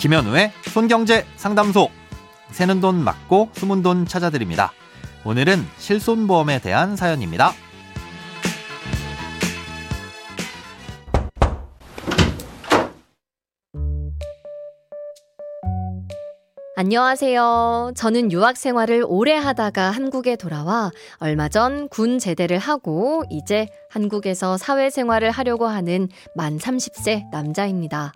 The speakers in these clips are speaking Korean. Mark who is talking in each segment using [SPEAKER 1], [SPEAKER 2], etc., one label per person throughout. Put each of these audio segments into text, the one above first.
[SPEAKER 1] 김현우의 손경제 상담소. 새는 돈 맞고 숨은 돈 찾아드립니다. 오늘은 실손보험에 대한 사연입니다.
[SPEAKER 2] 안녕하세요. 저는 유학 생활을 오래 하다가 한국에 돌아와 얼마 전 군 제대를 하고 이제 한국에서 사회 생활을 하려고 하는 만 30세 남자입니다.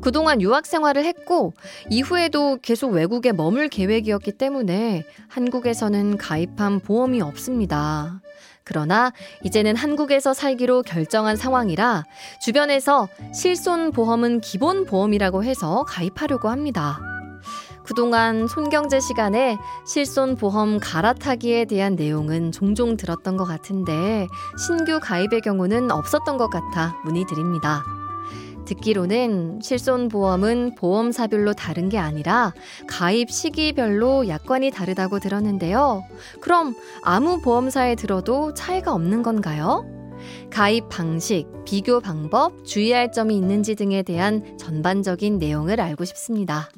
[SPEAKER 2] 그동안 유학 생활을 했고 이후에도 계속 외국에 머물 계획이었기 때문에 한국에서는 가입한 보험이 없습니다. 그러나 이제는 한국에서 살기로 결정한 상황이라 주변에서 실손 보험은 기본 보험이라고 해서 가입하려고 합니다. 그동안 손경제 시간에 실손 보험 갈아타기에 대한 내용은 종종 들었던 것 같은데 신규 가입의 경우는 없었던 것 같아 문의드립니다. 듣기로는 실손보험은 보험사별로 다른 게 아니라 가입 시기별로 약관이 다르다고 들었는데요. 그럼 아무 보험사에 들어도 차이가 없는 건가요? 가입 방식, 비교 방법, 주의할 점이 있는지 등에 대한 전반적인 내용을 알고 싶습니다.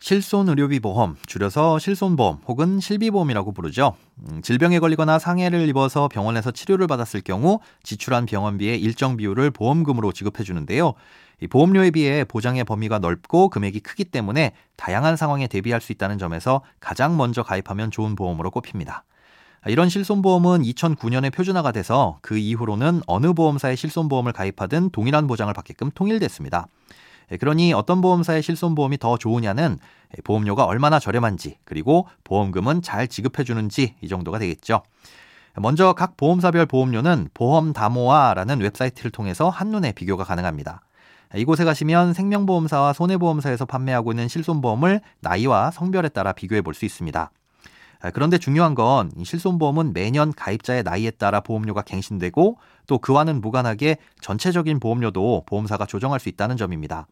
[SPEAKER 1] 실손 의료비 보험, 줄여서 실손보험 혹은 실비보험이라고 부르죠. 음, 질병에 걸리거나 상해를 입어서 병원에서 치료를 받았을 경우 지출한 병원비의 일정 비율을 보험금으로 지급해 주는데요. 보험료에 비해 보장의 범위가 넓고 금액이 크기 때문에 다양한 상황에 대비할 수 있다는 점에서 가장 먼저 가입하면 좋은 보험으로 꼽힙니다. 이런 실손보험은 2009년에 표준화가 돼서 그 이후로는 어느 보험사의 실손보험을 가입하든 동일한 보장을 받게끔 통일됐습니다. 예, 그러니 어떤 보험사의 실손보험이 더 좋으냐는 예, 보험료가 얼마나 저렴한지 그리고 보험금은 잘 지급해 주는지 이 정도가 되겠죠. 먼저 각 보험사별 보험료는 보험다모아라는 웹사이트를 통해서 한눈에 비교가 가능합니다. 이곳에 가시면 생명보험사와 손해보험사에서 판매하고 있는 실손보험을 나이와 성별에 따라 비교해 볼 수 있습니다. 그런데 중요한 건 실손보험은 매년 가입자의 나이에 따라 보험료가 갱신되고 또 그와는 무관하게 전체적인 보험료도 보험사가 조정할 수 있다는 점입니다.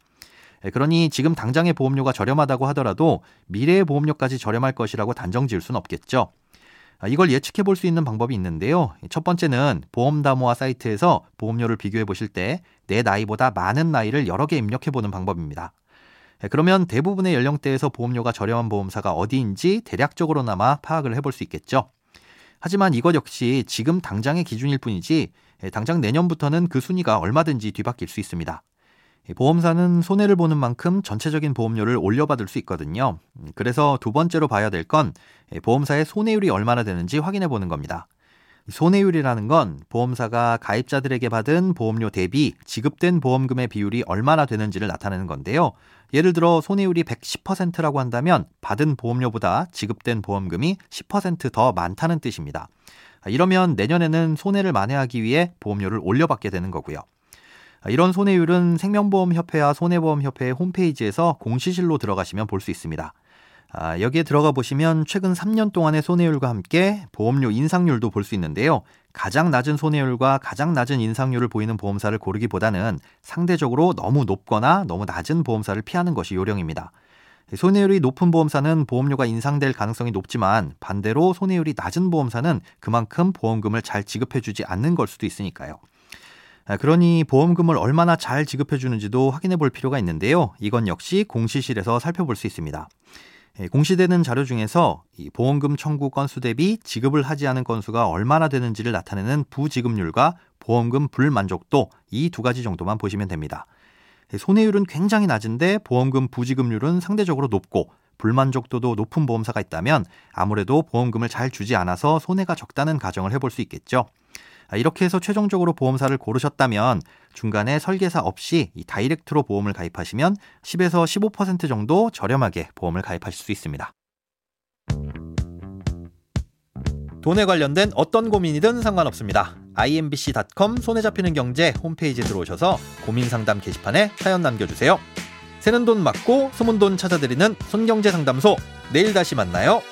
[SPEAKER 1] 예, 그러니 지금 당장의 보험료가 저렴하다고 하더라도 미래의 보험료까지 저렴할 것이라고 단정 지을 수는 없겠죠. 아, 이걸 예측해 볼 수 있는 방법이 있는데요. 첫 번째는 보험담모아 사이트에서 보험료를 비교해 보실 때 내 나이보다 많은 나이를 여러 개 입력해 보는 방법입니다. 예, 그러면 대부분의 연령대에서 보험료가 저렴한 보험사가 어디인지 대략적으로나마 파악을 해볼 수 있겠죠. 하지만 이것 역시 지금 당장의 기준일 뿐이지 예, 당장 내년부터는 그 순위가 얼마든지 뒤바뀔 수 있습니다. 보험사는 손해를 보는 만큼 전체적인 보험료를 올려받을 수 있거든요. 그래서 두 번째로 봐야 될 건 보험사의 손해율이 얼마나 되는지 확인해 보는 겁니다. 손해율이라는 건 보험사가 가입자들에게 받은 보험료 대비 지급된 보험금의 비율이 얼마나 되는지를 나타내는 건데요. 예를 들어 손해율이 110%라고 한다면 받은 보험료보다 지급된 보험금이 10%더 많다는 뜻입니다. 이러면 내년에는 손해를 만회하기 위해 보험료를 올려받게 되는 거고요. 이런 손해율은 생명보험협회와 손해보험협회의 홈페이지에서 공시실로 들어가시면 볼 수 있습니다. 아, 여기에 들어가 보시면 최근 3년 동안의 손해율과 함께 보험료 인상률도 볼 수 있는데요. 가장 낮은 손해율과 가장 낮은 인상률을 보이는 보험사를 고르기보다는 상대적으로 너무 높거나 너무 낮은 보험사를 피하는 것이 요령입니다. 손해율이 높은 보험사는 보험료가 인상될 가능성이 높지만 반대로 손해율이 낮은 보험사는 그만큼 보험금을 잘 지급해주지 않는 걸 수도 있으니까요. 아, 그러니 보험금을 얼마나 잘 지급해 주는지도 확인해 볼 필요가 있는데요. 이건 역시 공시실에서 살펴볼 수 있습니다. 예, 공시되는 자료 중에서 보험금 청구 건수 대비 지급을 하지 않은 건수가 얼마나 되는지를 나타내는 부지급률과 보험금 불만족도 이 두 가지 정도만 보시면 됩니다. 예, 손해율은 굉장히 낮은데 보험금 부지급률은 상대적으로 높고 불만족도도 높은 보험사가 있다면 아무래도 보험금을 잘 주지 않아서 손해가 적다는 가정을 해볼 수 있겠죠. 아, 이렇게 해서 최종적으로 보험사를 고르셨다면 중간에 설계사 없이 이 다이렉트로 보험을 가입하시면 10에서 15% 정도 저렴하게 보험을 가입하실 수 있습니다. 돈에 관련된 어떤 고민이든 상관없습니다. imbc.com 손에 잡히는 경제 홈페이지에 들어오셔서 고민 상담 게시판에 사연 남겨주세요. 새는 돈 맞고 소문 돈 찾아드리는 손경제 상담소 내일 다시 만나요.